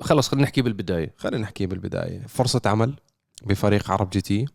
خلص خلينا نحكي بالبداية. خلينا نحكي بالبداية. فرصة عمل بفريق عرب جي تي.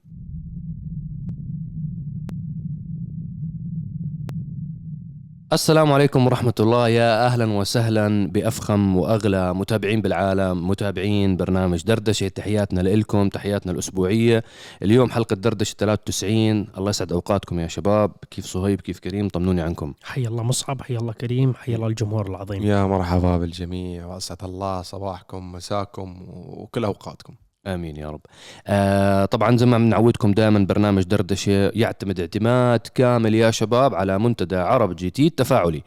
السلام عليكم ورحمة الله. يا أهلا وسهلا بأفخم وأغلى متابعين بالعالم متابعين برنامج دردشة. تحياتنا لكم تحياتنا الأسبوعية. اليوم حلقة دردشة 93 الله يسعد أوقاتكم يا شباب. كيف صهيب؟ كيف كريم؟ طمنوني عنكم. حي الله مصعب حي الله كريم حي الله الجمهور العظيم. يا مرحبا بالجميع. وأسعد الله صباحكم مساكم وكل أوقاتكم. آمين يا رب. آه طبعا زي ما بنعودكم دائما برنامج دردشة يعتمد اعتماد كامل يا شباب على منتدى ArabGT التفاعلي.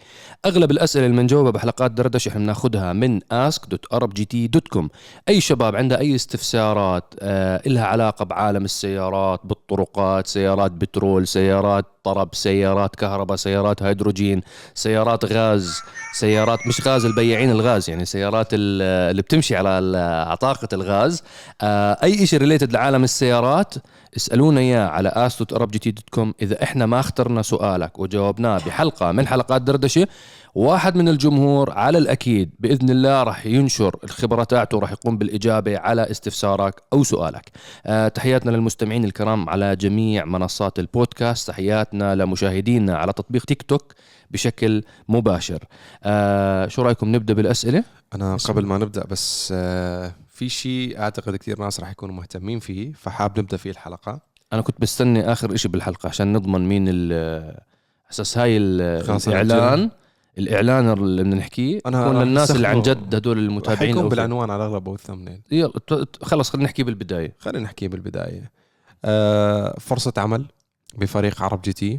أغلب الأسئلة اللي بنجاوبها بحلقات دردشة إحنا بناخذها من ask.arabgt.com. أي شباب عنده أي استفسارات آه لها علاقة بعالم السيارات، بالطرقات، سيارات بترول، سيارات طرب، سيارات كهرباء، سيارات هيدروجين، سيارات غاز، سيارات مش غاز البياعين الغاز يعني سيارات ال- اللي بتمشي على طاقة الغاز. آه، أي شيء related لعالم السيارات اسألونا إياه على ask.arabgt.com إذا إحنا ما اخترنا سؤالك وجاوبناه بحلقة من حلقات دردشة واحد من الجمهور على الأكيد بإذن الله راح ينشر الخبرة تاعته راح يقوم بالإجابة على استفسارك أو سؤالك. آه، تحياتنا للمستمعين الكرام على جميع منصات البودكاست، تحياتنا لمشاهدينا على تطبيق تيك توك بشكل مباشر. آه، شو رأيكم نبدأ بالأسئلة؟ أنا بسم قبل. ما نبدأ بس آه، في شيء أعتقد كثير ناس راح يكونوا مهتمين فيه فحاب نبدأ فيه الحلقة أنا كنت بستني آخر إشي بالحلقة عشان نضمن مين ال أساس هاي ال- خلاص الإعلان اللي بدنا نحكيه راح للناس اللي عن جد هدول المتابعين يكون الأوفر. بالعنوان على الأغلب أو الثمنيل يلا خلص خلينا نحكي بالبداية. خلينا نحكي بالبداية. آه، فرصة عمل بفريق ArabGT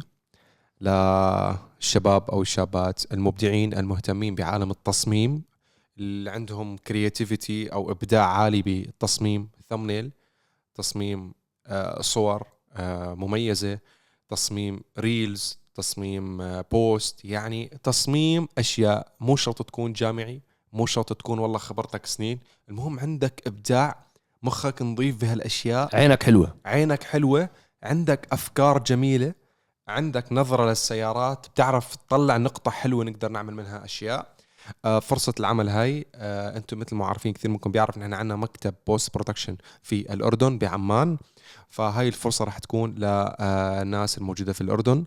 للشباب أو الشابات المبدعين المهتمين بعالم التصميم اللي عندهم creativity أو إبداع عالي بالتصميم thumbnail تصميم آه، صور آه، مميزة تصميم reels تصميم آه، post. يعني تصميم أشياء مو شرط تكون جامعي مو شرط تكون والله خبرتك سنين. المهم عندك إبداع مخك نظيف بهالأشياء. عينك حلوة. عينك حلوة. عندك أفكار جميلة. عندك نظرة للسيارات. بتعرف تطلع نقطة حلوة نقدر نعمل منها أشياء. آه، فرصة العمل هاي. آه، أنتم مثل ما عارفين كثير منكم بيعرف إن إحنا عندنا مكتب post production في الأردن بعمان فهاي الفرصة راح تكون للناس الموجودة في الأردن.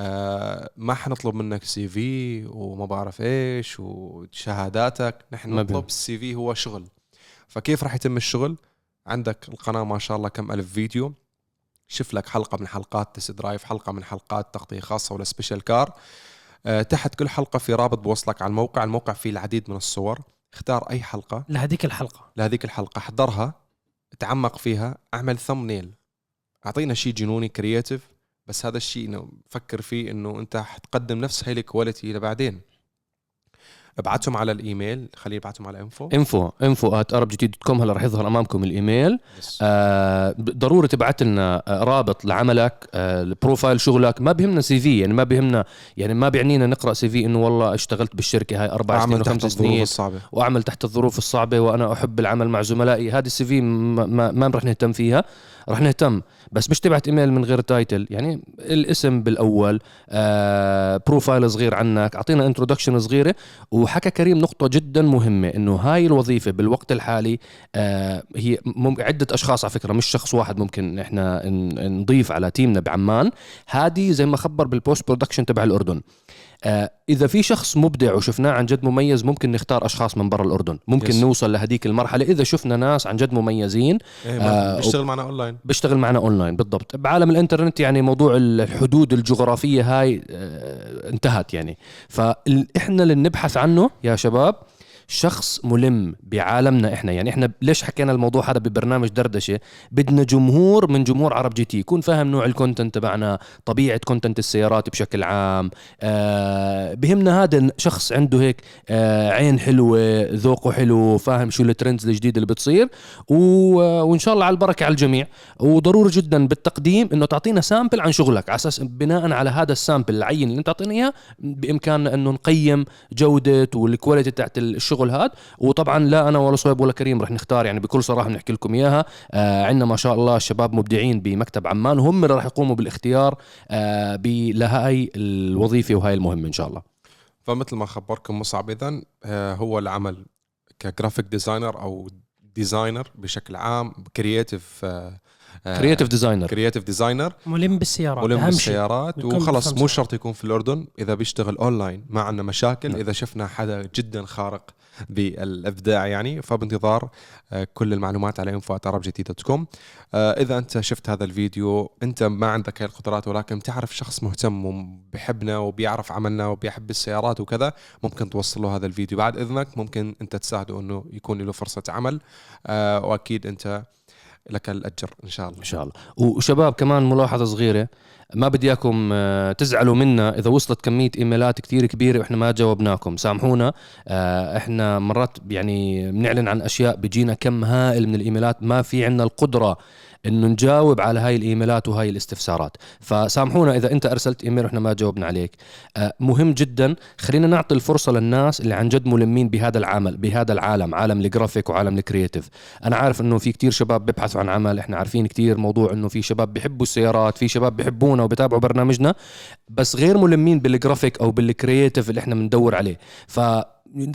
آه، ما حنطلب منك CV وما بعرف إيش وشهاداتك. نحن. نطلب ال CV هو شغل. فكيف راح يتم الشغل؟ عندك القناة ما شاء الله كم ألف فيديو. شوف لك حلقة من حلقات test drive حلقة من حلقات تغطية خاصة ولا special car آه، تحت كل حلقة في رابط بوصلك على الموقع. الموقع فيه العديد من الصور. اختار أي حلقة. لهذيك الحلقة. لهذيك الحلقة. احضرها تعمق فيها اعمل thumbnail أعطينا شيء جنوني creative بس هذا الشيء إنه فكر فيه إنه أنت حتقدم نفس هاي ال quality لبعدين. ابعتهم على الإيميل خليه يبعتهم على info info info @arabgt.com هلا رح يظهر أمامكم الإيميل. آه ضروري تبعت لنا آه، رابط لعملك آه ال profile شغلك. ما بيهمنا CV يعني ما بيهمنا يعني ما بيعنينا نقرأ CV إنه والله اشتغلت بالشركة هاي أربع سنين وخمس الظروف سنين الصعبة. وأعمل تحت الظروف الصعبة وأنا أحب العمل مع زملائي. هذه ال CV ما, ما, ما رح نهتم فيها رح نهتم. بس مش تبعت إيميل من غير title يعني الاسم بالأول آه profile صغير عنك أعطينا introduction صغيرة وحكى كريم نقطة جدا مهمة إنه هاي الوظيفة بالوقت الحالي آه هي عدة أشخاص على فكرة مش شخص واحد ممكن إحنا نضيف على team نا بعمان. هذه زي ما خبر بال post production تبع الأردن. إذا في شخص مبدع وشفناه عن جد مميز ممكن نختار أشخاص من برا الأردن. ممكن Yes. نوصل لهديك المرحلة. إذا شفنا ناس عن جد مميزين إيه آه، بيشتغل معنا اونلاين بيشتغل معنا اونلاين بالضبط. بعالم الإنترنت يعني موضوع الحدود الجغرافية هاي آه، انتهت يعني. فإحنا اللي نبحث عنه يا شباب شخص ملم بعالمنا إحنا. يعني إحنا ليش حكينا الموضوع هذا ببرنامج دردشة؟ بدنا جمهور من جمهور ArabGT. يكون فاهم نوع ال content تبعنا طبيعة content السيارات بشكل عام. آه بهمنا هذا شخص عنده هيك آه عين حلوة ذوقه حلو فاهم شو ال trends الجديدة اللي بتصير. و... وإن شاء الله على البركة على الجميع. وضروري جدا بالتقديم إنه تعطينا sample عن شغلك. على أساس بناء على هذا ال sample العين اللي أنت تعطينا إياه بإمكاننا إنه نقيم جودة وال quality تاعت الشغل هذا وطبعا لا أنا ولا صهيب ولا كريم رح نختار يعني بكل صراحة بنحكي لكم إياها. آه عندنا ما شاء الله شباب مبدعين بمكتب عمان وهم اللي راح يقوموا بالاختيار آه لهاي الوظيفة وهاي المهمة إن شاء الله. فمثل ما خبركم مصعب اذا آه، هو العمل ك graphic designer أو designer بشكل عام creative creative designer creative designer ملم بالسيارات ملم أهم شيء. بالسيارات وخلص مو. شرط يكون في الأردن. إذا بيشتغل اونلاين ما عندنا مشاكل. نعم. إذا شفنا حدا جدا خارق بالإبداع يعني فبانتظار آه، كل المعلومات على info@arabjt.com آه، إذا أنت شفت هذا الفيديو أنت ما عندك هاي القدرات ولكن بتعرف شخص مهتم وبحبنا وبيعرف عملنا وبيحب السيارات وكذا ممكن توصل له هذا الفيديو. بعد إذنك ممكن أنت تساعده إنه يكون له فرصة عمل آه، وأكيد أنت لك الأجر إن شاء الله. إن شاء الله. وشباب كمان ملاحظة صغيرة ما بدي إياكم آه، تزعلوا منا إذا وصلت كمية إيميلات كثير كبيرة وإحنا ما جاوبناكم. سامحونا. آه، إحنا مرات يعني بنعلن عن أشياء بيجينا كم هائل من الإيميلات ما في عندنا القدرة إنه نجاوب على هاي الإيميلات وهاي الاستفسارات. فسامحونا إذا أنت أرسلت إيميل وإحنا ما جاوبنا عليك. آه، مهم جدا خلينا نعطي الفرصة للناس اللي عن جد ملمين بهذا العمل بهذا العالم عالم الجرافيك وعالم ال creative. أنا عارف إنه في كتير شباب بيبحثوا عن عمل إحنا عارفين كتير موضوع إنه في شباب بيحبوا السيارات في شباب بيحبونا وبتابعوا برنامجنا بس غير ملمين بالجرافيك أو بال creative اللي إحنا بندور عليه. ف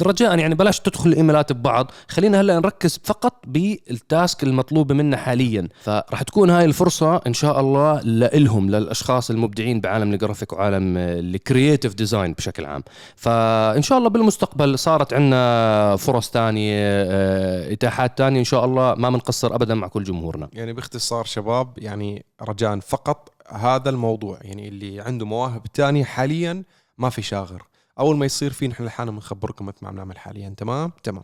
رجاء يعني بلاش تدخل الإيميلات ببعض. خلينا هلأ نركز فقط بال task المطلوبة منا حاليا. فراح تكون هاي الفرصة إن شاء الله لإلهم للأشخاص المبدعين بعالم الجرافيك وعالم ال creative design بشكل عام. فإن شاء الله بالمستقبل صارت عندنا فرص تانية آه، إتاحات تانية إن شاء الله ما بنقصر ابدا مع كل جمهورنا. يعني باختصار شباب يعني رجاء فقط هذا الموضوع يعني اللي عنده مواهب تانية حاليا ما في شاغر. أول ما يصير في نحن لحالنا بنخبركم مثل ما عم نعمل حاليا. تمام؟ تمام.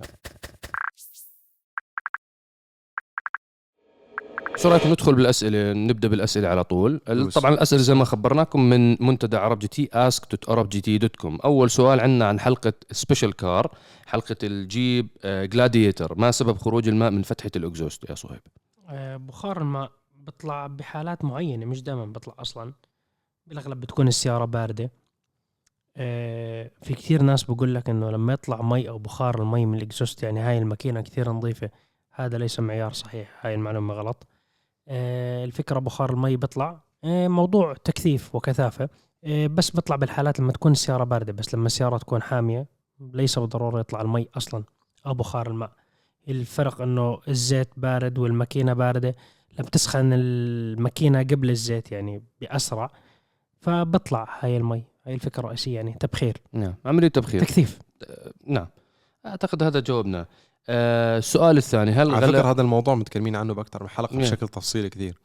شو رايكم ندخل بالأسئلة؟ نبدأ بالأسئلة على طول. طبعا الأسئلة زي ما خبرناكم من منتدى عرب جي تي ask عرب جي تي dot com أول سؤال عندنا عن حلقة special car حلقة الجيب جلاديتر ما سبب خروج الماء من فتحة ال exhaust يا صهيب؟ آه، بخار الماء بيطلع بحالات معينة مش دائما بيطلع أصلا. بالأغلب بتكون السيارة باردة. آه، في كثير ناس بقول لك إنه لما يطلع مي أو بخار المي من الإكزوست يعني هاي الماكينة كثير نظيفة هذا ليس معيار صحيح هاي المعلومة غلط. آه، الفكرة بخار المي بيطلع آه، موضوع تكثيف وكثافة. آه، بس بيطلع بالحالات لما تكون السيارة باردة بس لما السيارة تكون حامية ليس بالضرورة يطلع المي أصلا أو بخار الماء. الفرق إنه الزيت بارد والماكينة باردة لما تسخن الماكينة قبل الزيت يعني بأسرع فبطلع هاي المي. هاي الفكرة الرئيسية يعني تبخير. نعم. عملية تبخير. تكثيف. نعم. أعتقد هذا جاوبنا آه السؤال الثاني هل على فكرة هذا الموضوع متكلمين عنه بأكثر من حلقة نعم. بشكل تفصيلي كثير.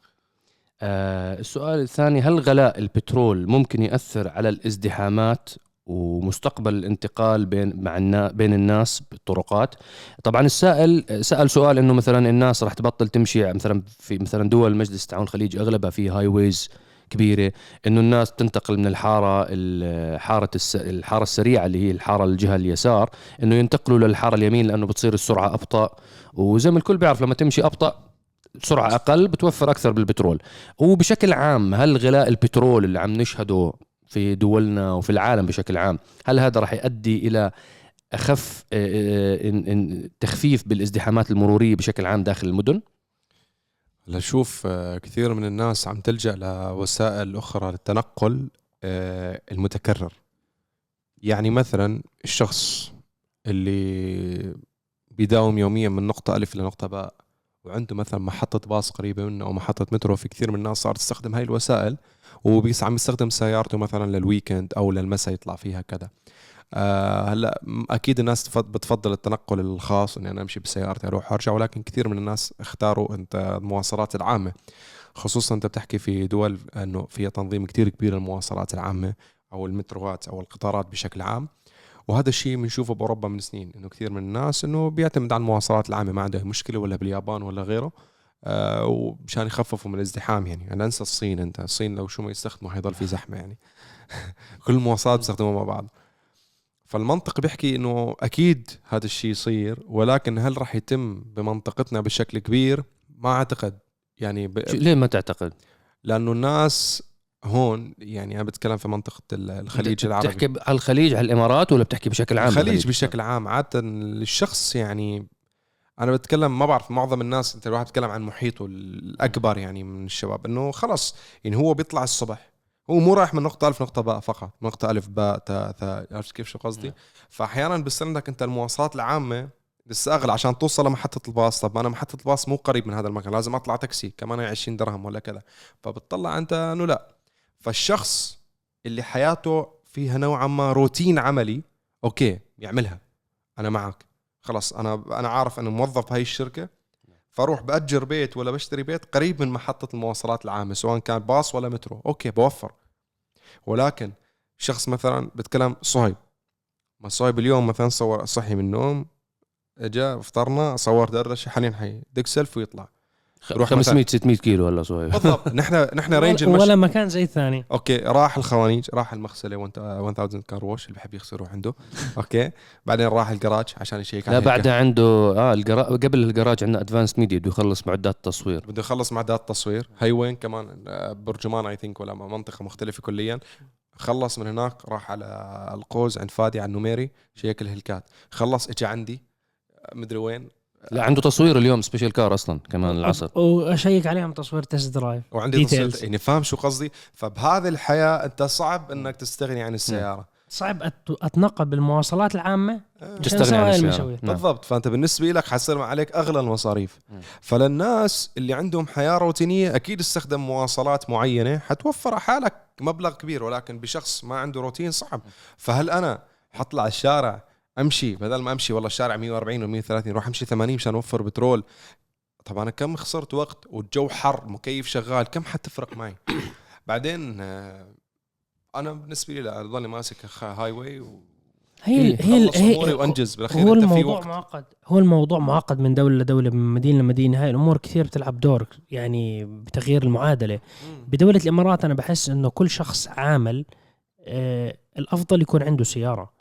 آه السؤال الثاني هل غلاء البترول ممكن يأثر على الازدحامات ومستقبل الانتقال بين مع النا بين الناس بالطرقات طبعا السائل سأل سؤال إنه مثلا الناس راح تبطل تمشي مثلا في مثلا دول مجلس التعاون الخليجي أغلبها في هاي ويز كبيرة إنه الناس تنتقل من الحارة ال- حارة الحارة السريعة اللي هي الحارة الجهة اليسار إنه ينتقلوا للحارة اليمين لأنه بتصير السرعة أبطأ. وزي ما الكل بيعرف لما تمشي أبطأ سرعة أقل بتوفر أكثر بالبترول. وبشكل عام هل غلاء البترول اللي عم نشهده في دولنا وفي العالم بشكل عام هل هذا راح يؤدي إلى أخف آه، آه، إن تخفيف بالازدحامات المرورية بشكل عام داخل المدن؟ لشوف آه، كثير من الناس عم تلجأ لوسائل أخرى للتنقل آه، المتكرر. يعني مثلا الشخص اللي بيداوم يوميا من نقطة ألف لنقطة باء وعنده مثلا محطة باص قريبة منه أو محطة مترو في كثير من الناس صارت تستخدم هاي الوسائل وبيس عم يستخدم سيارته مثلا للويكند أو للمساء يطلع فيها كذا. آه هلا أكيد الناس تف- بتفضل التنقل الخاص إني أنا أمشي بسيارتي أروح وأرجع ولكن كثير من الناس اختاروا أنت المواصلات العامة. خصوصا أنت بتحكي في دول إنه فيها تنظيم كثير كبير للمواصلات العامة أو المتروات أو القطارات بشكل عام. وهذا الشيء بنشوفه بأوروبا من سنين إنه كثير من الناس إنه بيعتمد على المواصلات العامة ما عنده مشكلة ولا باليابان ولا غيره آه ومشان يخففوا من الازدحام يعني. أنا أنسى الصين أنت الصين لو شو ما يستخدموا حيضل في زحمة يعني. كل المواصلات بيستخدموها مع بعض. فالمنطق بيحكي إنه أكيد هذا الشيء يصير ولكن هل راح يتم بمنطقتنا بشكل كبير؟ ما أعتقد. يعني ب... ليه ما تعتقد؟ لأنه الناس هون يعني أنا بتكلم في منطقة ال- الخليج العربي. بتحكي على الخليج على الإمارات ولا بتحكي بشكل عام؟ الخليج بشكل عام. عادة الشخص يعني أنا بتكلم ما بعرف معظم الناس أنت الواحد بيتكلم عن محيطه الأكبر يعني من الشباب إنه خلص يعني هو بيطلع الصبح. هو مو رايح من نقطة ألف نقطة باء فقط نقطة ألف باء تاء ثاء عرفت كيف شو قصدي؟ نعم. فأحيانا بصير عندك أنت المواصلات العامة لسه اغلى عشان توصل لمحطة الباص. طب أنا محطة الباص مو قريب من هذا المكان لازم أطلع تاكسي كمان 20 درهم ولا كذا. فبتطلع أنت إنه لا. فالشخص اللي حياته فيها نوعا ما روتين عملي okay يعملها. أنا معك. خلاص أنا أنا عارف إنه موظف بهاي الشركة فاروح بأجر بيت ولا بشتري بيت قريب من محطة المواصلات العامة سواء كان باص ولا مترو. okay بوفر. ولكن شخص مثلا بتكلم صهيب. ما صهيب اليوم مثلا صور صحي من النوم إجا فطرنا صور دردشة حاليا حي دق self ويطلع. روح 500 600 كيلو هلا صهيب بالضبط. نحن نحن range المشي ولا مكان زي الثاني. okay راح الخوانيج راح المغسلة 1000 car wash اللي بحب يغسل يروح عنده. okay. بعدين راح الجراج عشان يشيك لا. بعدها عنده آه الجرا... قبل الجراج عندنا Advanced Media بده يخلص معدات التصوير. بده يخلص معدات التصوير. هي وين كمان آه، برجمان I think ولا منطقة مختلفة كليا. خلص من هناك راح على القوز عند فادي على النميري شيك الهلكات. خلص اجى عندي آه، مدري وين. لا عنده تصوير اليوم special car أصلا كمان العصر. وأشيك عليهم تصوير test drive وعندي Details. تصوير يعني فاهم شو قصدي؟ فبهذه الحياة أنت صعب إنك تستغني عن السيارة. صعب أت- أتنقل بالمواصلات العامة تستغني عن. المشاوير. نعم. بالضبط. فأنت بالنسبة لك حيصير عليك أغلى المصاريف. فللناس اللي عندهم حياة روتينية أكيد استخدم مواصلات معينة حتوفر حالك مبلغ كبير ولكن بشخص ما عنده روتين صعب. فهل أنا حطلع الشارع أمشي بدل ما أمشي والله الشارع 140 و 130 روح أمشي 80 مشان أوفر بترول. طب أنا كم خسرت وقت والجو حر مكيف شغال كم حتفرق معي؟ بعدين آه، أنا بالنسبة لي لا ضلني ماسك highway هي إيه، هي هي وأنجز بالأخير هو الموضوع معقد. هو الموضوع معقد من دولة لدولة من مدينة لمدينة. هاي الأمور كثير بتلعب دور يعني بتغيير المعادلة. بدولة الإمارات أنا بحس إنه كل شخص عامل آه الأفضل يكون عنده سيارة.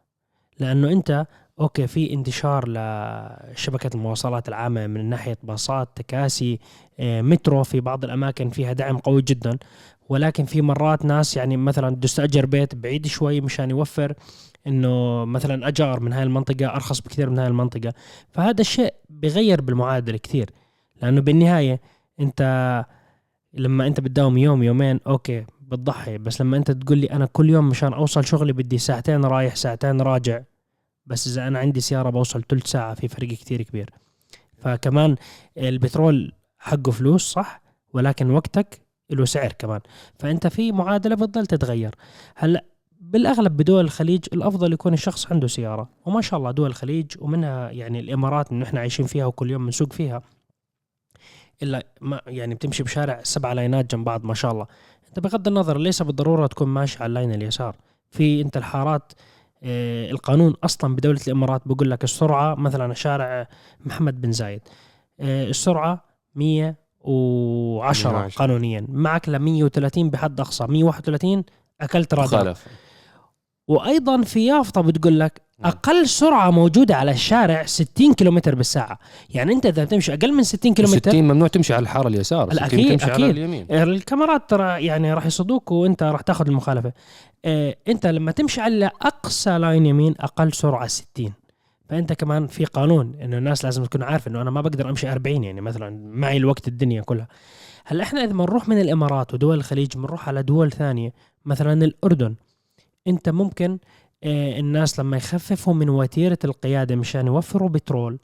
لأنه أنت okay في انتشار لشبكة المواصلات العامة من ناحية باصات تكاسي آه مترو في بعض الأماكن فيها دعم قوي جدا. ولكن في مرات ناس يعني مثلا بده يستاجر بيت بعيد شوي مشان يوفر إنه مثلا أجار من هاي المنطقة أرخص بكثير من هاي المنطقة. فهذا الشيء بغير بالمعادلة كثير. لأنه بالنهاية أنت لما أنت بتداوم يوم يومين أوكي بتضحي. بس لما انت تقول لي أنا كل يوم مشان أوصل شغلي بدي ساعتين رايح ساعتين راجع بس إذا أنا عندي سيارة بوصل ثلث ساعة في فرق كثير كبير. فكمان البترول حقه فلوس صح؟ ولكن وقتك له سعر كمان. فأنت في معادلة بتضل تتغير. هلأ بالأغلب بدول الخليج الأفضل يكون الشخص عنده سيارة. وما شاء الله دول الخليج ومنها يعني الإمارات اللي إحنا عايشين فيها وكل يوم بنسوق فيها. إلا ما يعني بتمشي بشارع سبع لاينات جنب بعض ما شاء الله. بغض النظر ليس بالضرورة تكون ماشي على اللاين اليسار؟ في أنت الحارات آه، القانون أصلا بدولة الإمارات بقول لك السرعة مثلا شارع محمد بن زايد آه، السرعة 110 110. قانونيا معك ل 130 بحد أقصى. 131 أكلت رادار. وأيضا في يافطة بتقول لك نعم. أقل سرعة موجودة على الشارع 60 كيلومتر بالساعة. يعني أنت إذا تمشي أقل من 60 كيلومتر 60 ممنوع تمشي على الحارة اليسار. لا، 60 أكيد- تمشي على. اليمين. الكاميرات ترى يعني راح يصدوك وأنت راح تاخذ المخالفة. آه، أنت لما تمشي على أقصى لاين يمين أقل سرعة 60 فأنت كمان في قانون انه الناس لازم تكون عارفه إنه أنا ما بقدر أمشي 40 يعني مثلا معي الوقت الدنيا كلها. هلأ إحنا إذا بنروح من الإمارات ودول الخليج بنروح على دول ثانية مثلا الأردن. انت ممكن آه، الناس لما يخففوا من وتيرة القيادة مشان يوفروا بترول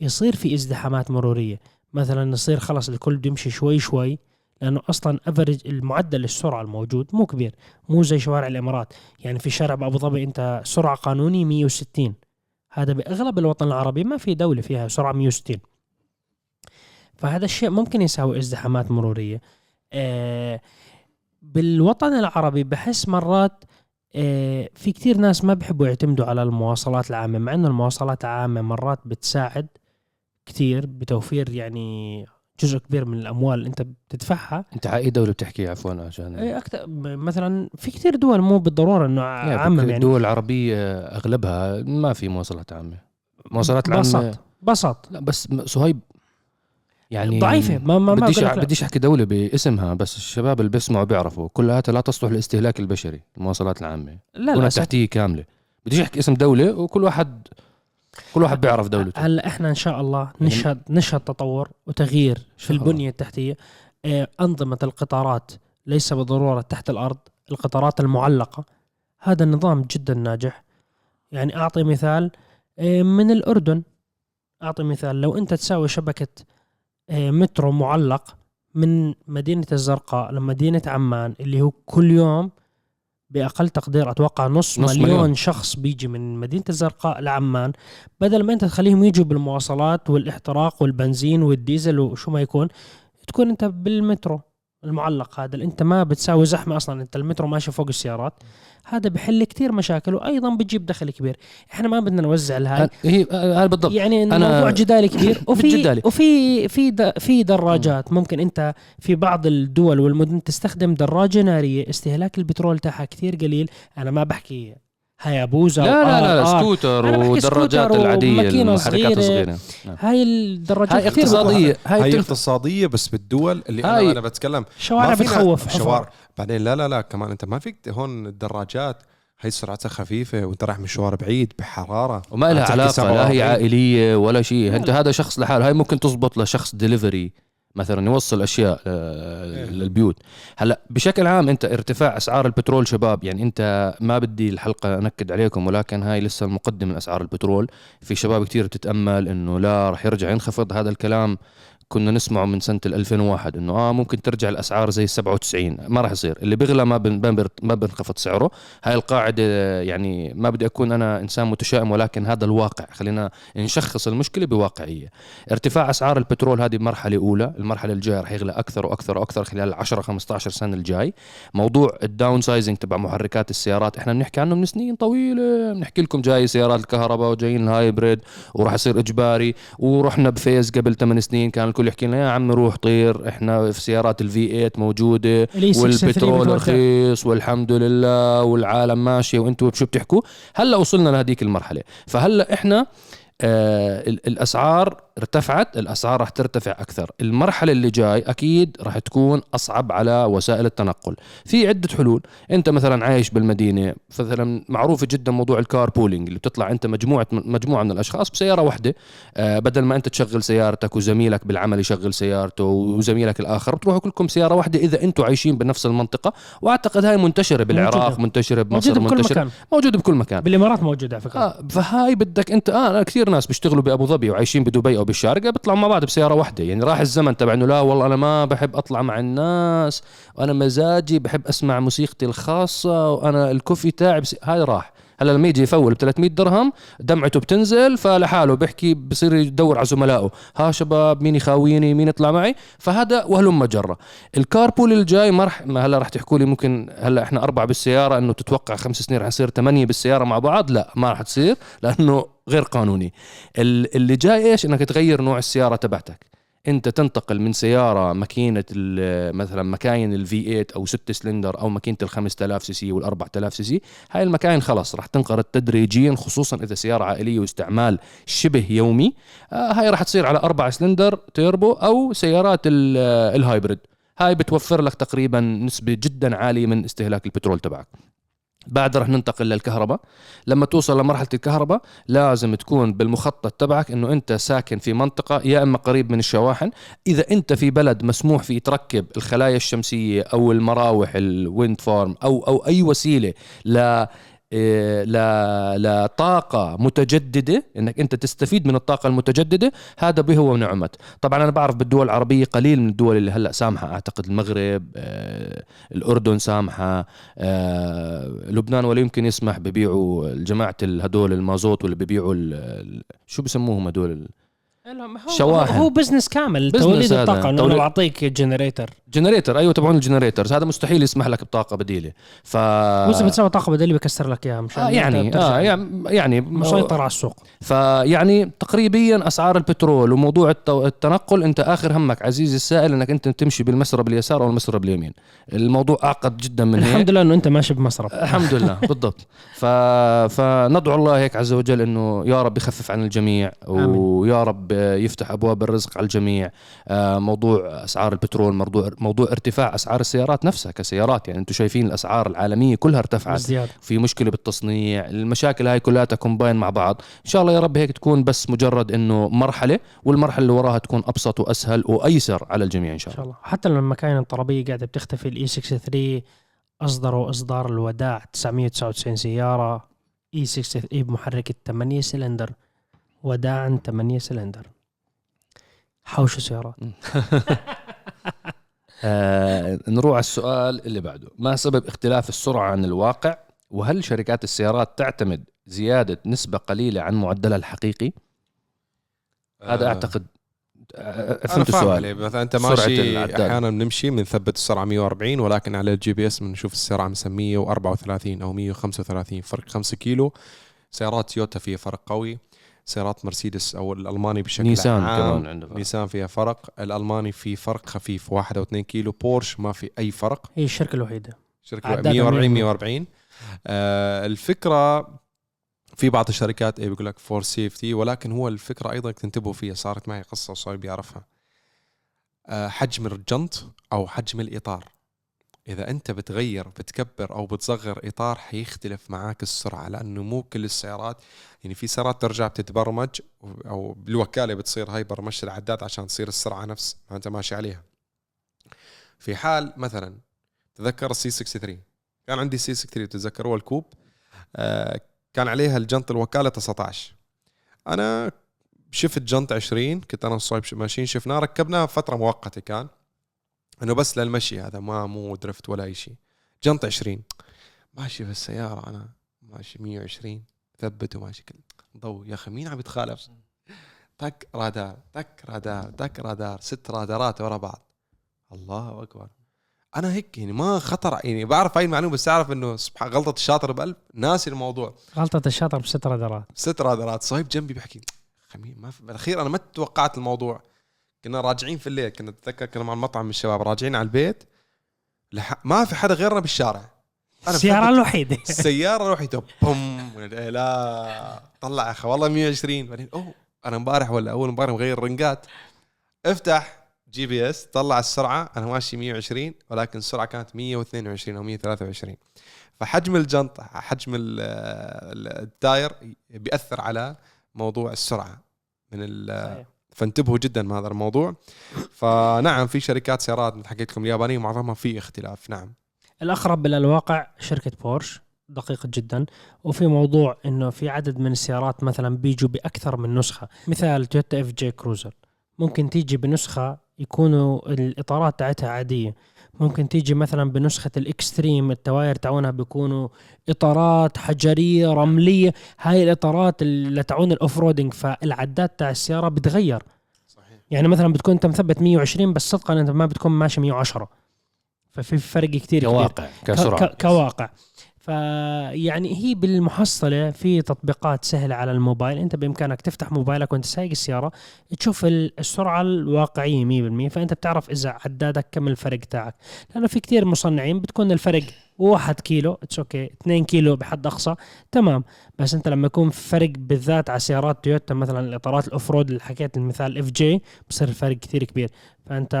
يصير في ازدحامات مرورية. مثلا يصير خلص الكل بده يمشي شوي شوي لأنه أصلا افرج المعدل السرعة الموجود مو كبير مو زي شوارع الإمارات. يعني في شارع بأبو ظبي أنت سرعة قانوني 160 هذا بأغلب الوطن العربي ما في دولة فيها سرعة 160 فهذا الشيء ممكن يساوي ازدحامات مرورية. آه بالوطن العربي بحس مرات في كتير ناس ما بحبوا يعتمدوا على المواصلات العامة مع إنه المواصلات العامة مرات بتساعد كتير بتوفير يعني جزء كبير من الأموال اللي أنت بتدفعها. أنت على أي دولة بتحكي عفوا عشان إيه أكثر مثلا في كتير دول مو بالضرورة إنه عامة يعني. الدول العربيه أغلبها ما في مواصلات عامة. مواصلات العامة بسط. بسط لا بس صهيب يعني ضعيفة ما ما ما بديش لا. بديش أحكي دولة باسمها بس الشباب اللي بيسمعوا بيعرفوا كلها لا تصلح للاستهلاك البشري المواصلات العامة. لا لا تحتية كاملة. بديش أحكي اسم دولة وكل واحد كل واحد بيعرف دولته. هلا إحنا إن شاء الله يعني- نشهد نشهد تطور وتغيير في. البنية التحتية؟ آه، أنظمة القطارات ليس بالضروره تحت الأرض القطارات المعلقة. هذا النظام جدا ناجح. يعني أعطي مثال آه، من الأردن. أعطي مثال لو أنت تساوي شبكة مترو معلق من مدينة الزرقاء لمدينة عمان اللي هو كل يوم بأقل تقدير أتوقع نص, نص مليون, مليون. شخص بيجي من مدينة الزرقاء لعمان بدل ما أنت تخليهم يجوا بالمواصلات والإحتراق والبنزين والديزل وشو ما يكون تكون أنت بالمترو المعلق هذا اللي أنت ما بتساوي زحمة أصلا أنت المترو ماشي فوق السيارات. هذا بحل كتير مشاكل وأيضا بتجيب دخل كبير. إحنا ما بدنا نوزع الهاي هي هذا بالضبط. يعني أنا- الموضوع جدالي كبير. وفي جدالي. وفي في في دراجات ممكن أنت في بعض الدول والمدن تستخدم دراجة نارية استهلاك البترول تاعها كثير قليل. أنا ما بحكي هايابوزا لا لا لا, لا. سكوتر أنا ودراجات العادية المحركات صغيرة. الصغيرة. هاي الدراجات هاي كثير اقتصادية. هاي هاي. اقتصادية بس بالدول اللي هاي- أنا أنا بتكلم شوارع بتخوف شوارع بعدين لا لا لا كمان أنت ما فيك هون الدراجات. هي سرعتها خفيفة وأنت رايح مشوار بعيد بحرارة. وما لها علاقة لا 47. هي عائلية ولا شيء. أنت هذا شخص لحاله. هاي ممكن تزبط لشخص ديليفري مثلا يوصل أشياء آه، للبيوت. هلأ بشكل عام أنت ارتفاع أسعار البترول شباب يعني أنت ما بدي الحلقة أنكد عليكم ولكن هاي لسه المقدمة من اسعار البترول. في شباب كتير بتتامل إنه لا رح يرجع ينخفض هذا الكلام. كنا نسمعه من سنة ال 2001 إنه آه ممكن ترجع الأسعار زي 97 ما راح يصير. اللي بيغلى ما بن ما بنخفض سعره. هاي القاعدة يعني ما بدي أكون أنا إنسان متشائم ولكن هذا الواقع. خلينا نشخص المشكلة بواقعية. ارتفاع أسعار البترول هذه مرحله اولى المرحلة الجاية رح يغلى أكثر وأكثر وأكثر خلال 10 15 سنة الجاي. موضوع ال downsizing تبع محركات السيارات إحنا بنحكي عنه من سنين طويلة. بنحكي لكم جاي سيارات الكهرباء وجايين ال hybrid وراح يصير إجباري ورحنا ب phase قبل 8 سنين كان الكل يحكي لنا يا عم روح طير إحنا في سيارات ال V 8 موجودة 63 والبترول. رخيص والحمد لله والعالم ماشي وأنتم شو بتحكوا هلأ وصلنا لهذيك المرحلة فهلأ إحنا آه ال- الأسعار ارتفعت الأسعار رح ترتفع أكثر. المرحلة اللي جاي أكيد رح تكون أصعب على وسائل التنقل. في عدة حلول. أنت مثلا عايش بالمدينة مثلا معروف جدا موضوع ال car pooling اللي بتطلع أنت مجموعة مجموعة من الأشخاص بسيارة واحدة. آه بدل ما أنت تشغل سيارتك وزميلك بالعمل يشغل سيارته وزميلك الآخر بتروحوا كلكم سيارة واحدة إذا أنتم عايشين بنفس المنطقة. وأعتقد هاي منتشرة بالعراق موجودة. منتشرة بمصر موجودة بكل منتشرة مكان. موجودة بكل مكان. بالإمارات موجودة على فكرة. آه فهاي بدك أنت آه كثير ناس بيشتغلوا بأبو ظبي وعايشين بدبي أو بالشارقة بيطلعوا مع بعض بسيارة واحدة. يعني راح الزمن تبع إنه لا والله أنا ما بحب أطلع مع الناس وأنا مزاجي بحب أسمع موسيقتي الخاصة وأنا الكوفي تاعي بس... هاي راح. هلا لما يجي يفول ب 300 درهم دمعته بتنزل فلحاله بيحكي بصير يدور على زملائه. ها شباب مين يخاويني؟ مين يطلع معي؟ فهذا وهلم جرا. ال carpool الجاي ما رح ما هلا رح تحكوا لي ممكن هلا إحنا أربعة بالسيارة إنه تتوقع خمس سنين رح يصير ثمانية بالسيارة مع بعض؟ لا ما رح تصير لأنه غير قانوني. ال- اللي جاي إيش؟ إنك تغير نوع السيارة تبعتك. انت تنتقل من سيارة ماكينة مثلا مكاين ال V 8 أو 6 سلندر أو ماكينة ال 5000 سي سي وال 4000 سي سي هاي المكاين خلاص راح تنقرض تدريجيا خصوصا إذا سيارة عائلية واستعمال شبه يومي. آه هاي راح تصير على 4 سلندر تيربو أو سيارات آه، ال hybrid. هاي بتوفر لك تقريبا نسبة جدا عالية من استهلاك البترول تبعك. بعد رح ننتقل للكهرباء. لما توصل لمرحلة الكهرباء لازم تكون بالمخطط تبعك إنه أنت ساكن في منطقة يا إما قريب من الشواحن. إذا أنت في بلد مسموح فيه تركب الخلايا الشمسية أو المراوح ال wind farm أو أو أي وسيلة ل لطاقة متجددة إنك أنت تستفيد من الطاقة المتجددة هذا به هو ونعمت طبعا أنا بعرف بالدول العربية قليل من الدول اللي هلأ سامحة أعتقد المغرب آه، الأردن سامحة آه، لبنان ولا يمكن يسمح ببيعوا جماعة هدول المازوت واللي ببيعوا شو بسموهم هدول شواحن. هو بزنس كامل بزنس توليد هذا. الطاقه انه بعطيك generator generator أيوه تبعون ال generators هذا مستحيل يسمح لك بطاقة بديلة. ف واذا بتسوي طاقه بديلة بكسر لك إياها مشان آه يعني آه يعني يعني مسيطر على السوق. فيعني تقريبا أسعار البترول وموضوع الت- التنقل أنت آخر همك عزيزي السائل إنك أنت تمشي بالمسرب اليسار أو المسرب اليمين. الموضوع أعقد جدا من هيك. الحمد لله إنه أنت ماشي بمسرب الحمد لله بالضبط. ف... فندعو الله هيك عز وجل إنه يا رب يخفف عن الجميع ويا رب يفتح أبواب الرزق على الجميع. آه، موضوع أسعار البترول موضوع موضوع ارتفاع أسعار السيارات نفسها كسيارات. يعني أنتم شايفين الأسعار العالمية كلها ارتفعت. بزيادة. في مشكلة بالتصنيع المشاكل هاي كلها combine مع بعض. إن شاء الله يا رب هيك تكون بس مجرد إنه مرحلة والمرحلة اللي وراها تكون أبسط وأسهل وايسر على الجميع إن شاء إن شاء الله. الله. حتى لما المكاين الطربة قاعدة بتختفي ال E 63 اصدروا اصدار الوداع 999 سيارة. E 63 بمحرك الثمانية سلندر وداعا 8 سلندر حوش سيارات. آه نروح على السؤال اللي بعده. ما سبب اختلاف السرعة عن الواقع؟ وهل شركات السيارات تعتمد زيادة نسبة قليلة عن معدلها الحقيقي؟ هذا آه، أعتقد آه، أنا فهمت السؤال. مثلا أنت ماشي. أحيانا بنمشي بنثبت السرعة 140 ولكن على ال GPS بنشوف السرعة مثلا 134 أو 135 فرق 5 كيلو. سيارات تويوتا فيها فرق قوي. سيارات مرسيدس أو الألماني بشكل عام. نيسان كمان. عنده فرق. نيسان فيها فرق. الألماني في فرق خفيف 1 أو 2 كيلو. بورش ما في أي فرق. هي الشركة الوحيدة. شركة عدادها 140 140. 140 آه الفكرة في بعض الشركات إيه بيقول لك فور سيفتي ولكن هو الفكرة أيضا تنتبهوا فيها. صارت معي قصة وصايب يعرفها. آه حجم الجنط أو حجم الإطار. إذا أنت بتغير بتكبر أو بتصغر إطار حيختلف معاك السرعة لأنه مو كل السيارات يعني في سيارات ترجع بتتبرمج أو بالوكالة بتصير هاي برمجة العداد عشان تصير السرعة نفس ما أنت ماشي عليها. في حال مثلا تذكر ال C 63 كان عندي C 63 تتذكروا ال coupe؟ آه كان عليها الجنط الوكالة 19 أنا شفت جنط 20 كنت أنا وصايب ماشيين شفناه ركبناه فترة مؤقتة كان. إنه بس للمشي هذا ما مو drift ولا أي شيء. جنط 20 ماشي في السيارة أنا. ماشي 120 ثبت وماشي كل. ضوء. يا أخي مين عم يتخالف؟ تك رادار تك رادار تك رادار. ست رادارات ورا بعض. الله أكبر. أنا هيك يعني ما خطر يعني بعرف هاي المعلومة بس أعرف إنه سبحان غلطة الشاطر بقلب. ناسي الموضوع. غلطة الشاطر بست رادارات. ست رادارات. صايب جنبي بحكي خمين ما في بالأخير أنا ما توقعت الموضوع. كنا راجعين في الليل كنا اتذكر كنا مع المطعم من الشباب راجعين على البيت لح... ما في حدا غيرنا بالشارع. مثبت- الوحيدة. السيارة روحته بوم إيه لا طلع أخي والله 120 بعدين أوه أنا امبارح ولا أول امبارح مغير رنجات. افتح GPS طلع السرعة أنا ماشي 120 ولكن السرعة كانت 122 أو 123 فحجم الجنط حجم ال- ال- ال tire بيأثر على موضوع السرعة من ال-. فانتبهوا جدا من هذا الموضوع. فنعم في شركات سيارات مثل حكيت لكم اليابانية معظمها في اختلاف. نعم. الأقرب إلى الواقع شركة بورش دقيق جدا. وفي موضوع إنه في عدد من السيارات مثلا بيجوا بأكثر من نسخة. مثال تويوتا FJ كروزر. ممكن تيجي بنسخة يكونوا الإطارات تاعتها عادية. ممكن تيجي مثلا بنسخة ال extreme التواير تاعونها بيكونوا إطارات حجرية رملية. هاي الإطارات اللي تعون ال off-roading فالعداد تاع السيارة بتغير. صحيح. يعني مثلا بتكون أنت مثبت 120 بس صدقا أنت ما بتكون ماشي 110 ففي فرق كبير. كواقع كسرعة. كواقع. فيعني هي بالمحصلة في تطبيقات سهلة على الموبايل. أنت بإمكانك تفتح موبايلك وأنت سايق السيارة تشوف ال- السرعة الواقعية 100% فأنت بتعرف إذا عدادك كم الفرق تاعك. لأنه في كثير مصنعين بتكون الفرق 1 كيلو it's okay 2 كيلو بحد أقصى. تمام. بس أنت لما يكون فرق بالذات على سيارات تويوتا مثلا الإطارات ال off-road اللي حكيت المثال FJ بصير الفرق كثير كبير. فأنت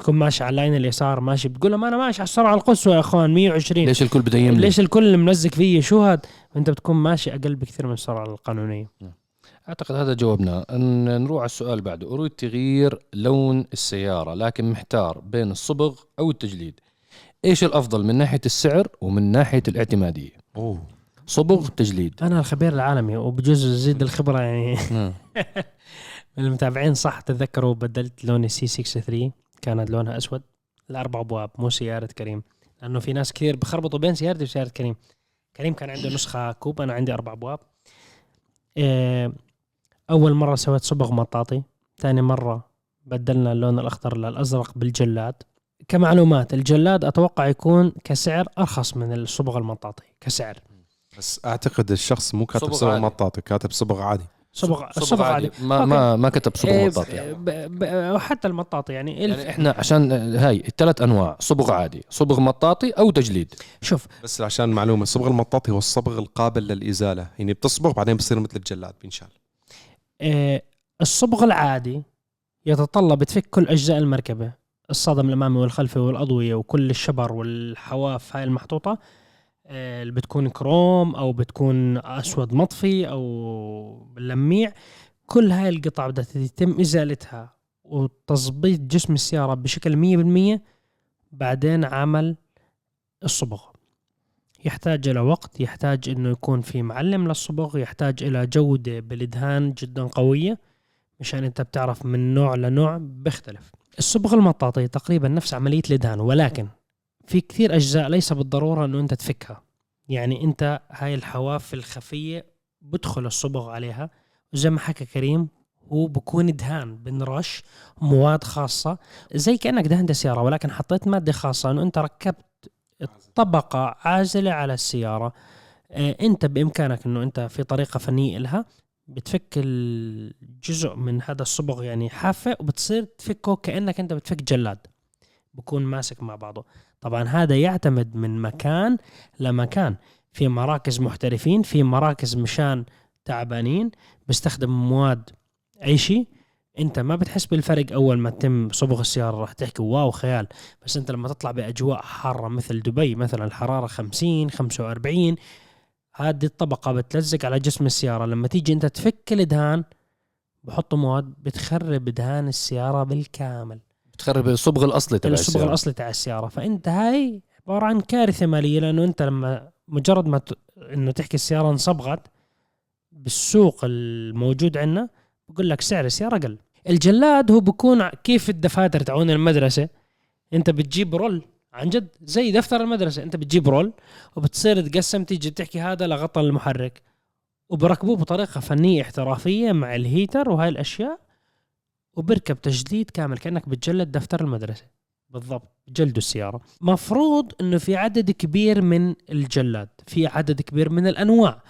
تكون ماشي على اللاين اليسار ماشي. بتقول لهم أنا ماشي على السرعة القصوى يا أخوان 120 ليش الكل بده يملي؟ ليش الكل ملزق فيي؟ شو هاد؟ أنت بتكون ماشي أقل بكثير من السرعة القانونية. أعتقد هذا جاوبنا ان نروح على السؤال اللي بعده. أريد تغيير لون السيارة لكن محتار بين الصبغ أو التجليد. إيش الأفضل من ناحية السعر ومن ناحية الاعتمادية؟ أوه. صبغ تجليد. أنا الخبير العالمي وبجوز ازيد الخبرة يعني. نعم. من المتابعين صح تذكروا بدلت لون ال C 63 كانت لونها أسود. الأربع أبواب مو سيارة كريم لأنه في ناس كثير بخربطوا بين سيارتي وسيارة كريم. كريم كان عنده نسخة coupe أنا عندي أربع أبواب. إيه، أول مرة سويت صبغ مطاطي ثاني مرة بدلنا اللون الأخضر للأزرق بالجلاد. كمعلومات الجلاد أتوقع يكون كسعر أرخص من الصبغ المطاطي كسعر. بس أعتقد الشخص مو كاتب صبغ صبغ. مطاطي كاتب صبغ عادي. صبغ الصبغ عادي. ما ما ما كتب صبغ إيه، مطاطي ب- ب- وحتى المطاطي يعني, الف يعني إحنا عشان هاي الثلاث أنواع صبغ عادي صبغ مطاطي أو تجليد. شوف. بس عشان معلومة الصبغ المطاطي هو الصبغ القابل للإزالة. يعني بتصبغ بعدين بصير مثل الجلاد بينشال. آه، الصبغ العادي يتطلب تفك كل أجزاء المركبة الصدم الأمامي والخلفي والأضوية وكل الشبر والحواف هاي المحطوطة اللي بتكون كروم أو بتكون أسود مطفي أو لميع كل هاي القطع بدها يتم إزالتها وتظبيط جسم السيارة بشكل 100% بعدين عمل الصبغ. يحتاج إلى وقت يحتاج إنه يكون في معلم للصبغ يحتاج إلى جودة بالإدهان جدا قوية مشان أنت بتعرف من نوع لنوع بيختلف. الصبغ المطاطي تقريبا نفس عملية الإدهان ولكن في كثير أجزاء ليس بالضرورة إنه أنت تفكها. يعني أنت هاي الحواف الخفية بدخل الصبغ عليها وزي ما حكى كريم هو بكون دهان بنرش مواد خاصة زي كأنك دهنت سيارة ولكن حطيت مادة خاصة إنه أنت ركبت طبقة عازلة على السيارة. آه، أنت بإمكانك إنه أنت في طريقة فنية لها بتفك الجزء من هذا الصبغ يعني حافة وبتصير تفكه كأنك أنت بتفك جلاد. بكون ماسك مع بعضه. طبعا هذا يعتمد من مكان لمكان. في مراكز محترفين في مراكز مشان تعبانين بيستخدم مواد أي شيء. أنت ما بتحس بالفرق أول ما تتم صبغ السيارة راح تحكي واو خيال. بس أنت لما تطلع بأجواء حارة مثل دبي مثلا الحرارة 50 45 هذه الطبقة بتلزق على جسم السيارة. لما تيجي أنت تفك الدهان بحطوا مواد بتخرب دهان السيارة بالكامل. بتخرب الصبغ الأصلي تبع الصبغ السيارة. الأصلي تاع السيارة. فأنت هاي عبارة عن كارثة مالية لأنه أنت لما مجرد ما ت... إنه تحكي السيارة انصبغت بالسوق الموجود عندنا بقول لك سعر السيارة قل الجلاد هو بكون كيف الدفاتر تعون المدرسة. أنت بتجيب roll عن جد زي دفتر المدرسة. أنت بتجيب roll وبتصير تقسم تيجي تحكي هذا لغطى المحرك. وبركبوه بطريقة فنية احترافية مع ال heater وهاي الأشياء. وبركب تجديد كامل كأنك بتجلد دفتر المدرسة. بالضبط جلدوا السيارة. مفروض إنه في عدد كبير من الجلاد في عدد كبير من الأنواع.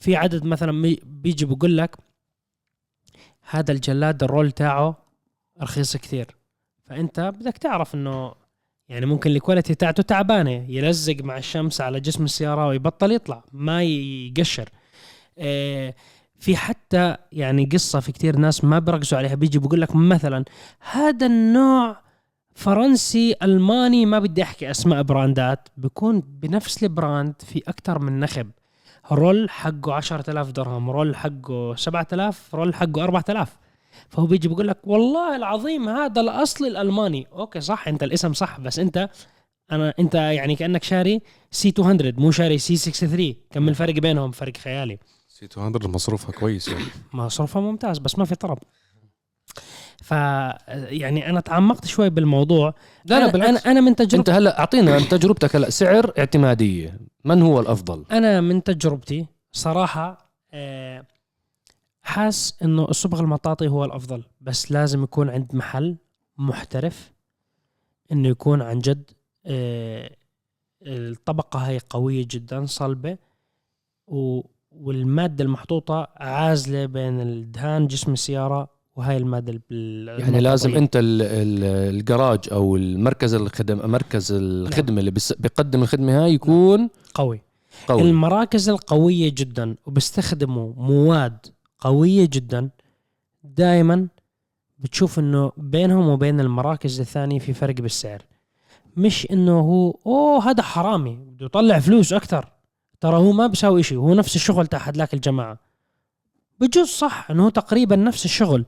في عدد مثلا بيجي بقول لك هذا الجلاد ال roll تاعه رخيص كثير. فأنت بدك تعرف إنه يعني ممكن ال quality تاعته تعبانة يلزق مع الشمس على جسم السيارة ويبطل يطلع ما يقشر. آه، في حتى يعني قصة في كثير ناس ما بيركزوا عليها بيجي بقول لك مثلا هذا النوع فرنسي ألماني ما بدي أحكي أسماء brandات بيكون بنفس ال brand في أكثر من نخب. roll حقه 10000 درهم roll حقه 7000 roll حقه 4000 فهو بيجي بيقول لك والله العظيم هذا الأصل الألماني. أوكي صح أنت الاسم صح بس أنت أنا أنت يعني كأنك شاري سي 200 مو شاري سي 63 كم الفرق بينهم فرق خيالي. سي 200 مصروفها كويس يعني. مصروفها ممتاز بس ما في طرب. ف يعني أنا تعمقت شوي بالموضوع. لا لا أنا- بالعكس. أنا أنا من تجربتي أنت هلأ أعطينا تجربتك هلا سعر اعتمادية. من هو الأفضل؟ أنا من تجربتي صراحة آه، حاس إنه الصبغ المطاطي هو الأفضل بس لازم يكون عند محل محترف إنه يكون عن جد آه، الطبقة هاي قوية جدا صلبة و والمادة المحطوطة عازلة بين الدهان جسم السيارة وهي المادة ال- يعني لازم. أنت ال- ال- الجراج أو المركز الخدم مركز الخدمة اللي بس- بيقدم الخدمة هاي يكون قوي. قوي. المراكز القوية جدا وبيستخدموا مواد قوية جدا دائما بتشوف إنه بينهم وبين المراكز الثانية في فرق بالسعر. مش إنه هو أوه هذا حرامي بده يطلع فلوس أكثر. ترى هو ما بيساوي شيء هو نفس الشغل تاع هدلاك الجماعة. بجوز صح إنه هو تقريبا نفس الشغل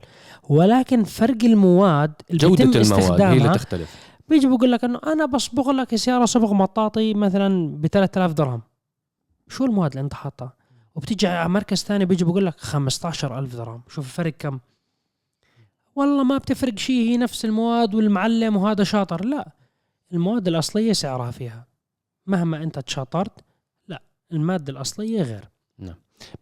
ولكن فرق المواد اللي جودة بيتم المواد هي اللي استخدامها تختلف. بيجي بقول لك إنه أنا بصبغ لك سيارة صبغ مطاطي مثلا ب 3000 درهم. شو المواد اللي أنت حاطها؟ وبتيجي على مركز ثاني بيجي بقول لك 15000 درهم. شوف الفرق كم. والله ما بتفرق شيء هي نفس المواد والمعلم وهذا شاطر. لا المواد الأصلية سعرها فيها. مهما أنت تشاطرت المادة الأصلية غير.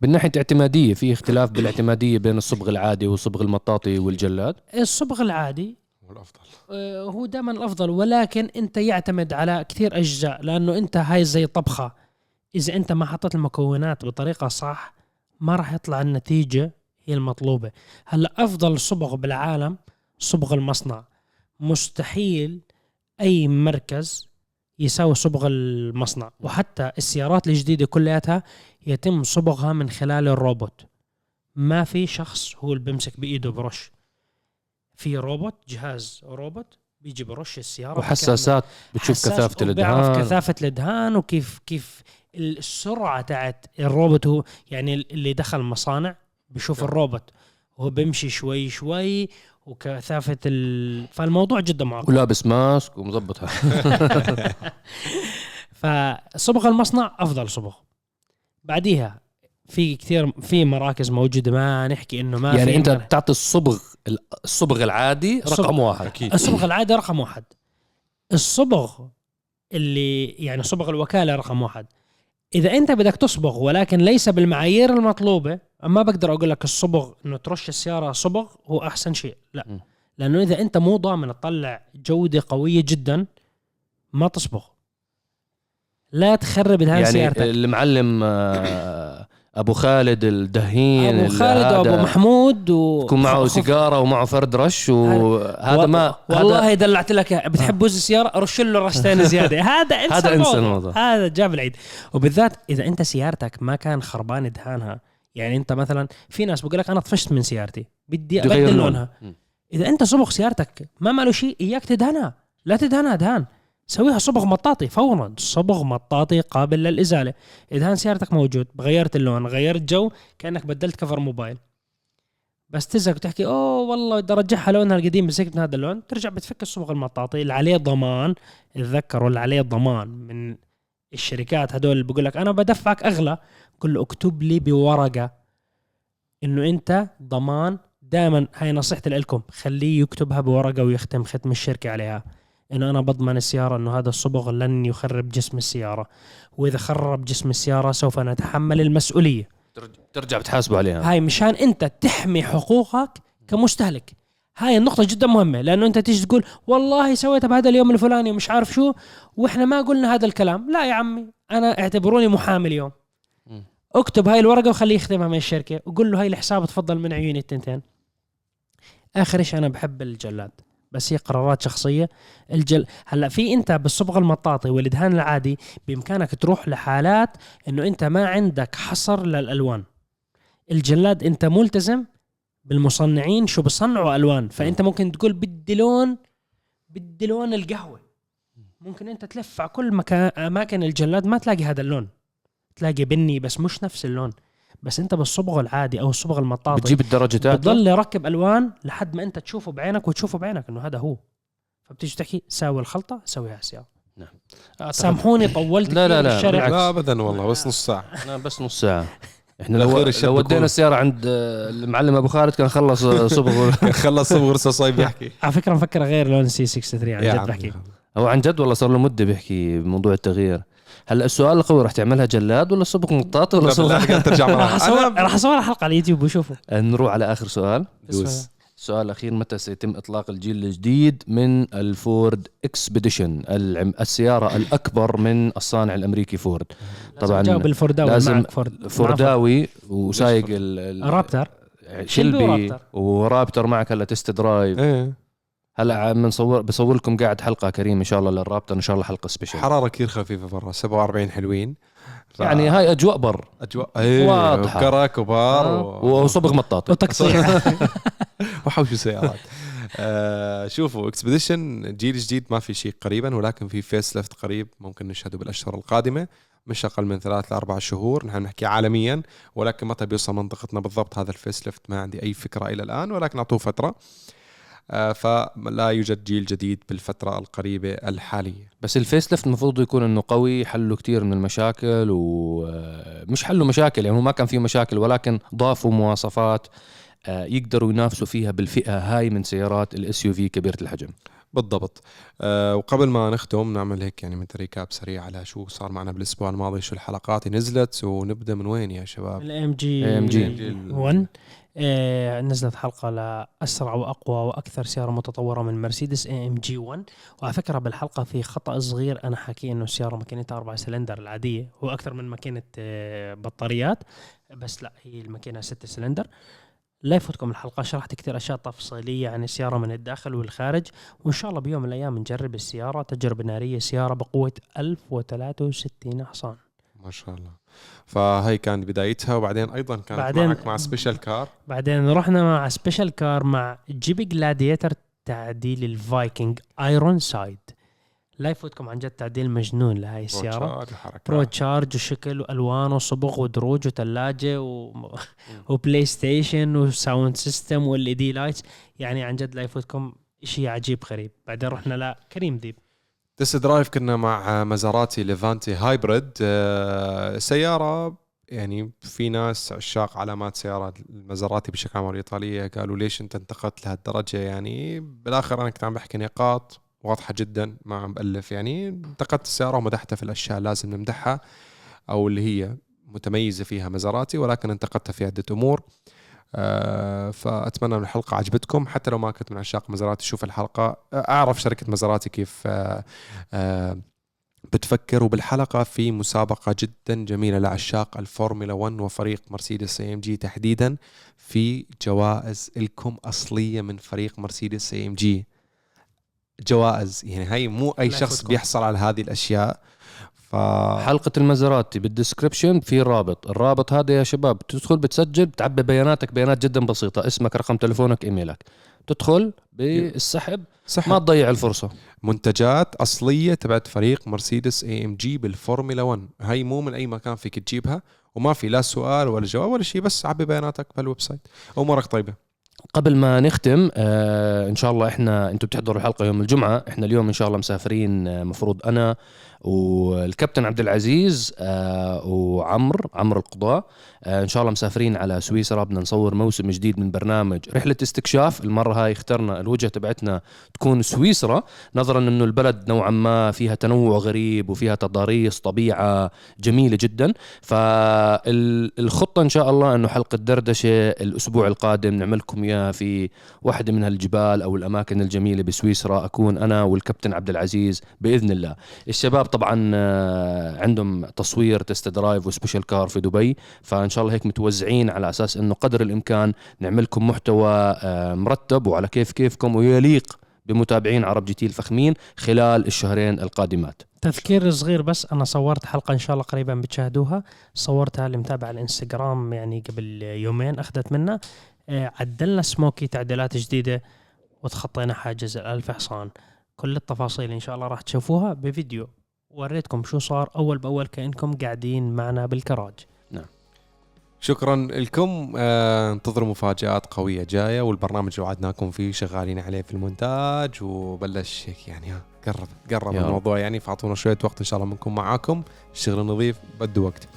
من ناحية اعتمادية في اختلاف بالاعتمادية بين الصبغ العادي والصبغ المطاطي والجلاد؟ الصبغ العادي هو الافضل آه، هو دائما الأفضل ولكن أنت يعتمد على كثير أجزاء لأنه أنت هاي زي طبخة. إذا أنت ما حطيت المكونات بطريقة صح ما راح يطلع النتيجة هي المطلوبة. هلأ أفضل صبغ بالعالم صبغ المصنع. مستحيل أي مركز يساوي صبغ المصنع. وحتى السيارات الجديدة كلياتها يتم صبغها من خلال الروبوت. ما في شخص هو اللي بيمسك بإيده برش. في روبوت جهاز روبوت بيجي برش السيارة. وحساسات بتشوف وبيعرف الإدهان. كثافة الإدهان وكيف كيف السرعة تاعت الروبوت هو يعني اللي دخل مصانع بيشوف الروبوت. هو بيمشي شوي شوي وكثافة ال... فالموضوع جدا معقد. ولابس ماسك ومظبط فصبغ المصنع أفضل صبغ. بعديها في كثير في مراكز موجودة ما نحكي إنه ما يعني في أنت ما- بتعطي الصبغ الصبغ العادي الصبغ. رقم واحد. أكيد. الصبغ العادي رقم واحد. الصبغ اللي يعني صبغ الوكالة رقم واحد. إذا أنت بدك تصبغ ولكن ليس بالمعايير المطلوبة ما بقدر أقول لك الصبغ إنه ترش السيارة صبغ هو أحسن شيء لا م. لأنه إذا أنت مو ضامن تطلع جودة قوية جدا ما تصبغ لا تخرب دهان يعني سيارتك المعلم آه، أبو خالد الدهين أبو خالد وأبو محمود و يكون معه سيجارة ومعه فرد رش وهذا و- ما والله هذا دلعت لك. بتحب بوز السيارة رش له رشتين زيادة هذا انسى هذا انسى. الموضوع. هذا جاب العيد وبالذات إذا أنت سيارتك ما كان خربان دهانها يعني انت مثلا في ناس بقول لك أنا طفشت من سيارتي بدي أبدل لون. لونها. إذا أنت صبغ سيارتك ما ماله شيء إياك تدهنها. لا تدهنها دهان. سويها صبغ مطاطي فورا. صبغ مطاطي قابل للإزالة. ادهان سيارتك موجود غيرت اللون غيرت جو كأنك بدلت كفر موبايل بس تزهق وتحكي أوه والله بدي أرجعها لونها القديم هيك من هذا اللون. ترجع بتفك الصبغ المطاطي اللي عليه ضمان. تذكروا اللي عليه ضمان من الشركات هدول اللي بقول لك أنا بدفعك أغلى. قل له اكتب لي بورقة. إنه أنت ضمان دائما هاي نصيحتي لكم خليه يكتبها بورقة ويختم ختم الشركة عليها. إنه أنا بضمن السيارة إنه هذا الصبغ لن يخرب جسم السيارة. وإذا خرب جسم السيارة سوف نتحمل المسؤولية. ترجع بتحاسبوا عليها. هاي مشان أنت تحمي حقوقك كمستهلك. هاي النقطة جدا مهمة. لأنه أنت تيجي تقول والله سويتها بهذا اليوم الفلاني ومش عارف شو. وإحنا ما قلنا هذا الكلام. لا يا عمي أنا أعتبروني محامي اليوم. اكتب هاي الورقة وخليه يختمها من الشركة. وقول له هاي الحساب تفضل من عيوني التنتين. آخر شيء أنا بحب الجلاد بس هي قرارات شخصية. الجل هلأ في أنت بالصبغ المطاطي والدهان العادي بإمكانك تروح لحالات إنه أنت ما عندك حصر للألوان. الجلاد أنت ملتزم بالمصنعين شو بصنعوا ألوان. فأنت ممكن تقول بدي لون بدي لون القهوة. ممكن أنت تلف على كل مكان أماكن الجلاد ما تلاقي هذا اللون. تلاقي بني بس مش نفس اللون. بس انت بالصبغ العادي أو الصبغ المطاطي بتجيب الدرجة تاعته؟ بتضل يركب ألوان لحد ما انت تشوفه بعينك وتشوفه بعينك إنه هذا هو. فبتيجي تحكي ساوي الخلطة سويها على السيارة. أعتقد- سامحوني طولت لا، لا، لا،. لا ابدا والله بس نص ساعة. أنا بس نص ساعة. إحنا الأخير لو, لو ودينا السيارة عند آه، المعلم أبو خالد كان خلص آه، صبغ خلص غرسه صايب يحكي. على فكرة مفكر غير لون سي 63 عن جد. بحكي. هو عن جد والله صار له مدة بيحكي بموضوع التغيير. هلا السؤال القوي رح تعملها جلاد ولا صبغ مطاطي ولا لا صبغ ترجع راح اصور راح اصور حلقة على اليوتيوب وشوفوا. نروح على آخر سؤال. دوس. السؤال الاخير متى سيتم إطلاق الجيل الجديد من الفورد إكسبيديشن؟ العم- السيارة الأكبر من الصانع الأمريكي فورد. طبعاً جاوب الفورداوي لازم فورد فورداوي وسايق ال- ال- رابتر. شلبي. ورابتر معك هلا تست درايف. إيه. هلا عم بنصور بصور لكم قاعد حلقة كريمة إن شاء الله للرابتر إن شاء الله حلقة سبيشل حرارة كثير خفيفة برا 47 حلوين. ف- يعني هاي أجواء بر. اجواء إيه واضحة. كرا كبار آه، و... وصبغ مطاطي. وتقطيع. وحوش سيارات آه شوفوا إكسبديشن جيل جديد ما في شيء قريبا ولكن في facelift قريب ممكن نشهده بالأشهر القادمة. مش أقل من ثلاث لاربع شهور نحن نحكي عالميا ولكن متى بيوصل منطقتنا بالضبط هذا ال facelift ما عندي أي فكرة إلى الآن ولكن أعطوه فترة. آه فلا يوجد جيل جديد بالفترة القريبة الحالية. بس ال facelift المفروض يكون إنه قوي حلوا كتير من المشاكل ومش حلوا مشاكل يعني هو ما كان فيه مشاكل ولكن ضافوا مواصفات آه، يقدروا ينافسوا فيها بالفئة هاي من سيارات ال SUV كبيرة الحجم. بالضبط. أه وقبل ما نختم نعمل هيك يعني من recap سريع على شو صار معنا بالأسبوع الماضي شو الحلقات نزلت ونبدأ من وين يا شباب؟ ال AMG AMG. 1 آه، نزلت حلقة لاسرع وأقوى وأكثر سيارة متطورة من مرسيدس اي ام جي 1 وعلى فكرة بالحلقة في خطأ صغير أنا حكي إنه السيارة ماكينتها 4 سلندر العادية. هو أكثر من ماكينة آه، بطاريات بس لا هي الماكينة 6 سلندر. لا يفوتكم الحلقة شرحت كثير أشياء تفصيلية عن السيارة من الداخل والخارج. وإن شاء الله بيوم من الأيام نجرب السيارة تجربة نارية سيارة بقوة 1063 حصان. ما شاء الله. فهي كانت بدايتها وبعدين أيضا كانت بعدين- معك مع special car بعدين رحنا مع special car مع جيب جلادييتر تعديل الفايكنج ايرون سايد لا يفوتكم عن جد تعديل مجنون لهاي وحركات. بروتشارجر وشكل وألوان وصبغ ودروج وثلاجه و... وبلاي ستيشن و sound system وال LED lights يعني عن جد لا يفوتكم شيء عجيب غريب. بعدين رحنا لكريم ذيب test drive كنا مع مازيراتي ليفانتي hybrid آه، سيارة يعني في ناس عشاق علامات سيارات المازيراتي بشكل عام الإيطالية قالوا ليش أنت انتقدت لهالدرجة؟ يعني بالآخر أنا كنت عم بحكي نقاط واضحة جدا ما عم بألف يعني انتقدت السيارة ومدحتها في الأشياء لازم نمدحها أو اللي هي متميزة فيها مازيراتي ولكن انتقدتها في عدة أمور. آه، فأتمنى أن الحلقة عجبتكم. حتى لو ما كنت من عشاق مازيراتي شوف الحلقة. آه، أعرف شركة مازيراتي كيف آه، آه، بتفكر وبالحلقة في مسابقة جدا جميلة لعشاق الفورمولا 1 وفريق مرسيدس AMG تحديدا في جوائز لكم أصلية من فريق مرسيدس AMG. جوائز يعني هاي مو أي الله شخص. بيحصل على هذه الأشياء. ف حلقة المازيراتي بال description في رابط. الرابط هذا يا شباب تدخل بتسجل بتعبي بياناتك بيانات جدا بسيطة. اسمك رقم تلفونك emailك. تدخل بالسحب صح ما تضيع الفرصة. منتجات أصلية تبعت فريق مرسيدس AMG بالفورمولا 1 هاي مو من أي مكان فيك تجيبها وما في لا سؤال ولا جواب ولا شيء بس عبي بياناتك بال website. أمورك طيبة. قبل ما نختم آه إن شاء الله إحنا أنتم بتحضروا الحلقة يوم الجمعة. إحنا اليوم إن شاء الله مسافرين آه، مفروض أنا والكابتن عبد العزيز آه وعمر عمرو القضاء آه إن شاء الله مسافرين على سويسرا. بدنا نصور موسم جديد من برنامج رحلة استكشاف. المرة هاي اخترنا الوجهة تبعتنا تكون سويسرا نظرا إنه البلد نوعا ما فيها تنوع غريب وفيها تضاريس طبيعة جميلة جدا. فالخطة إن شاء الله إنه حلقة دردشة الأسبوع القادم نعملكم إياها في واحدة من هالجبال أو الأماكن الجميلة بسويسرا. أكون أنا والكابتن عبد العزيز بإذن الله. الشباب طبعا آه، عندهم تصوير test drive و special car في دبي. فإن شاء الله هيك متوزعين على أساس إنه قدر الإمكان نعملكم محتوى آه، مرتب وعلى كيف كيفكم ويليق بمتابعين عرب جي تي الفخمين خلال الشهرين القادمات. تذكير صغير بس أنا صورت حلقة إن شاء الله قريبا بتشاهدوها. صورتها اللي متابع الإنستغرام يعني قبل يومين أخذت منا آه، عدلنا سموكي تعديلات جديدة وتخطينا حاجز الألف حصان. كل التفاصيل إن شاء الله راح تشوفوها بفيديو. وريتكم شو صار أول بأول كأنكم قاعدين معنا بالكراج. شكرا لكم. آه، انتظروا مفاجآت قوية جاية والبرنامج اللي وعدناكم فيه شغالين عليه في المونتاج وبلش هيك يعني ها قرب قرب. الموضوع يعني. فأعطونا شوية وقت إن شاء الله بنكون معاكم. الشغل نظيف بده وقت.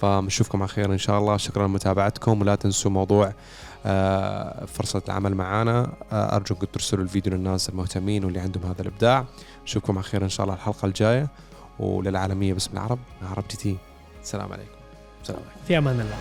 فبنشوفكم على خير إن شاء الله. شكرا لمتابعتكم. ولا تنسوا موضوع آه، فرصة العمل معنا آه، أرجوكم ترسلوا الفيديو للناس المهتمين واللي عندهم هذا الإبداع. نشوفكم على خير إن شاء الله الحلقة الجاية. وللعالمية باسم العرب عرب جي تي السلام عليكم. سلام عليكم. في أمان الله.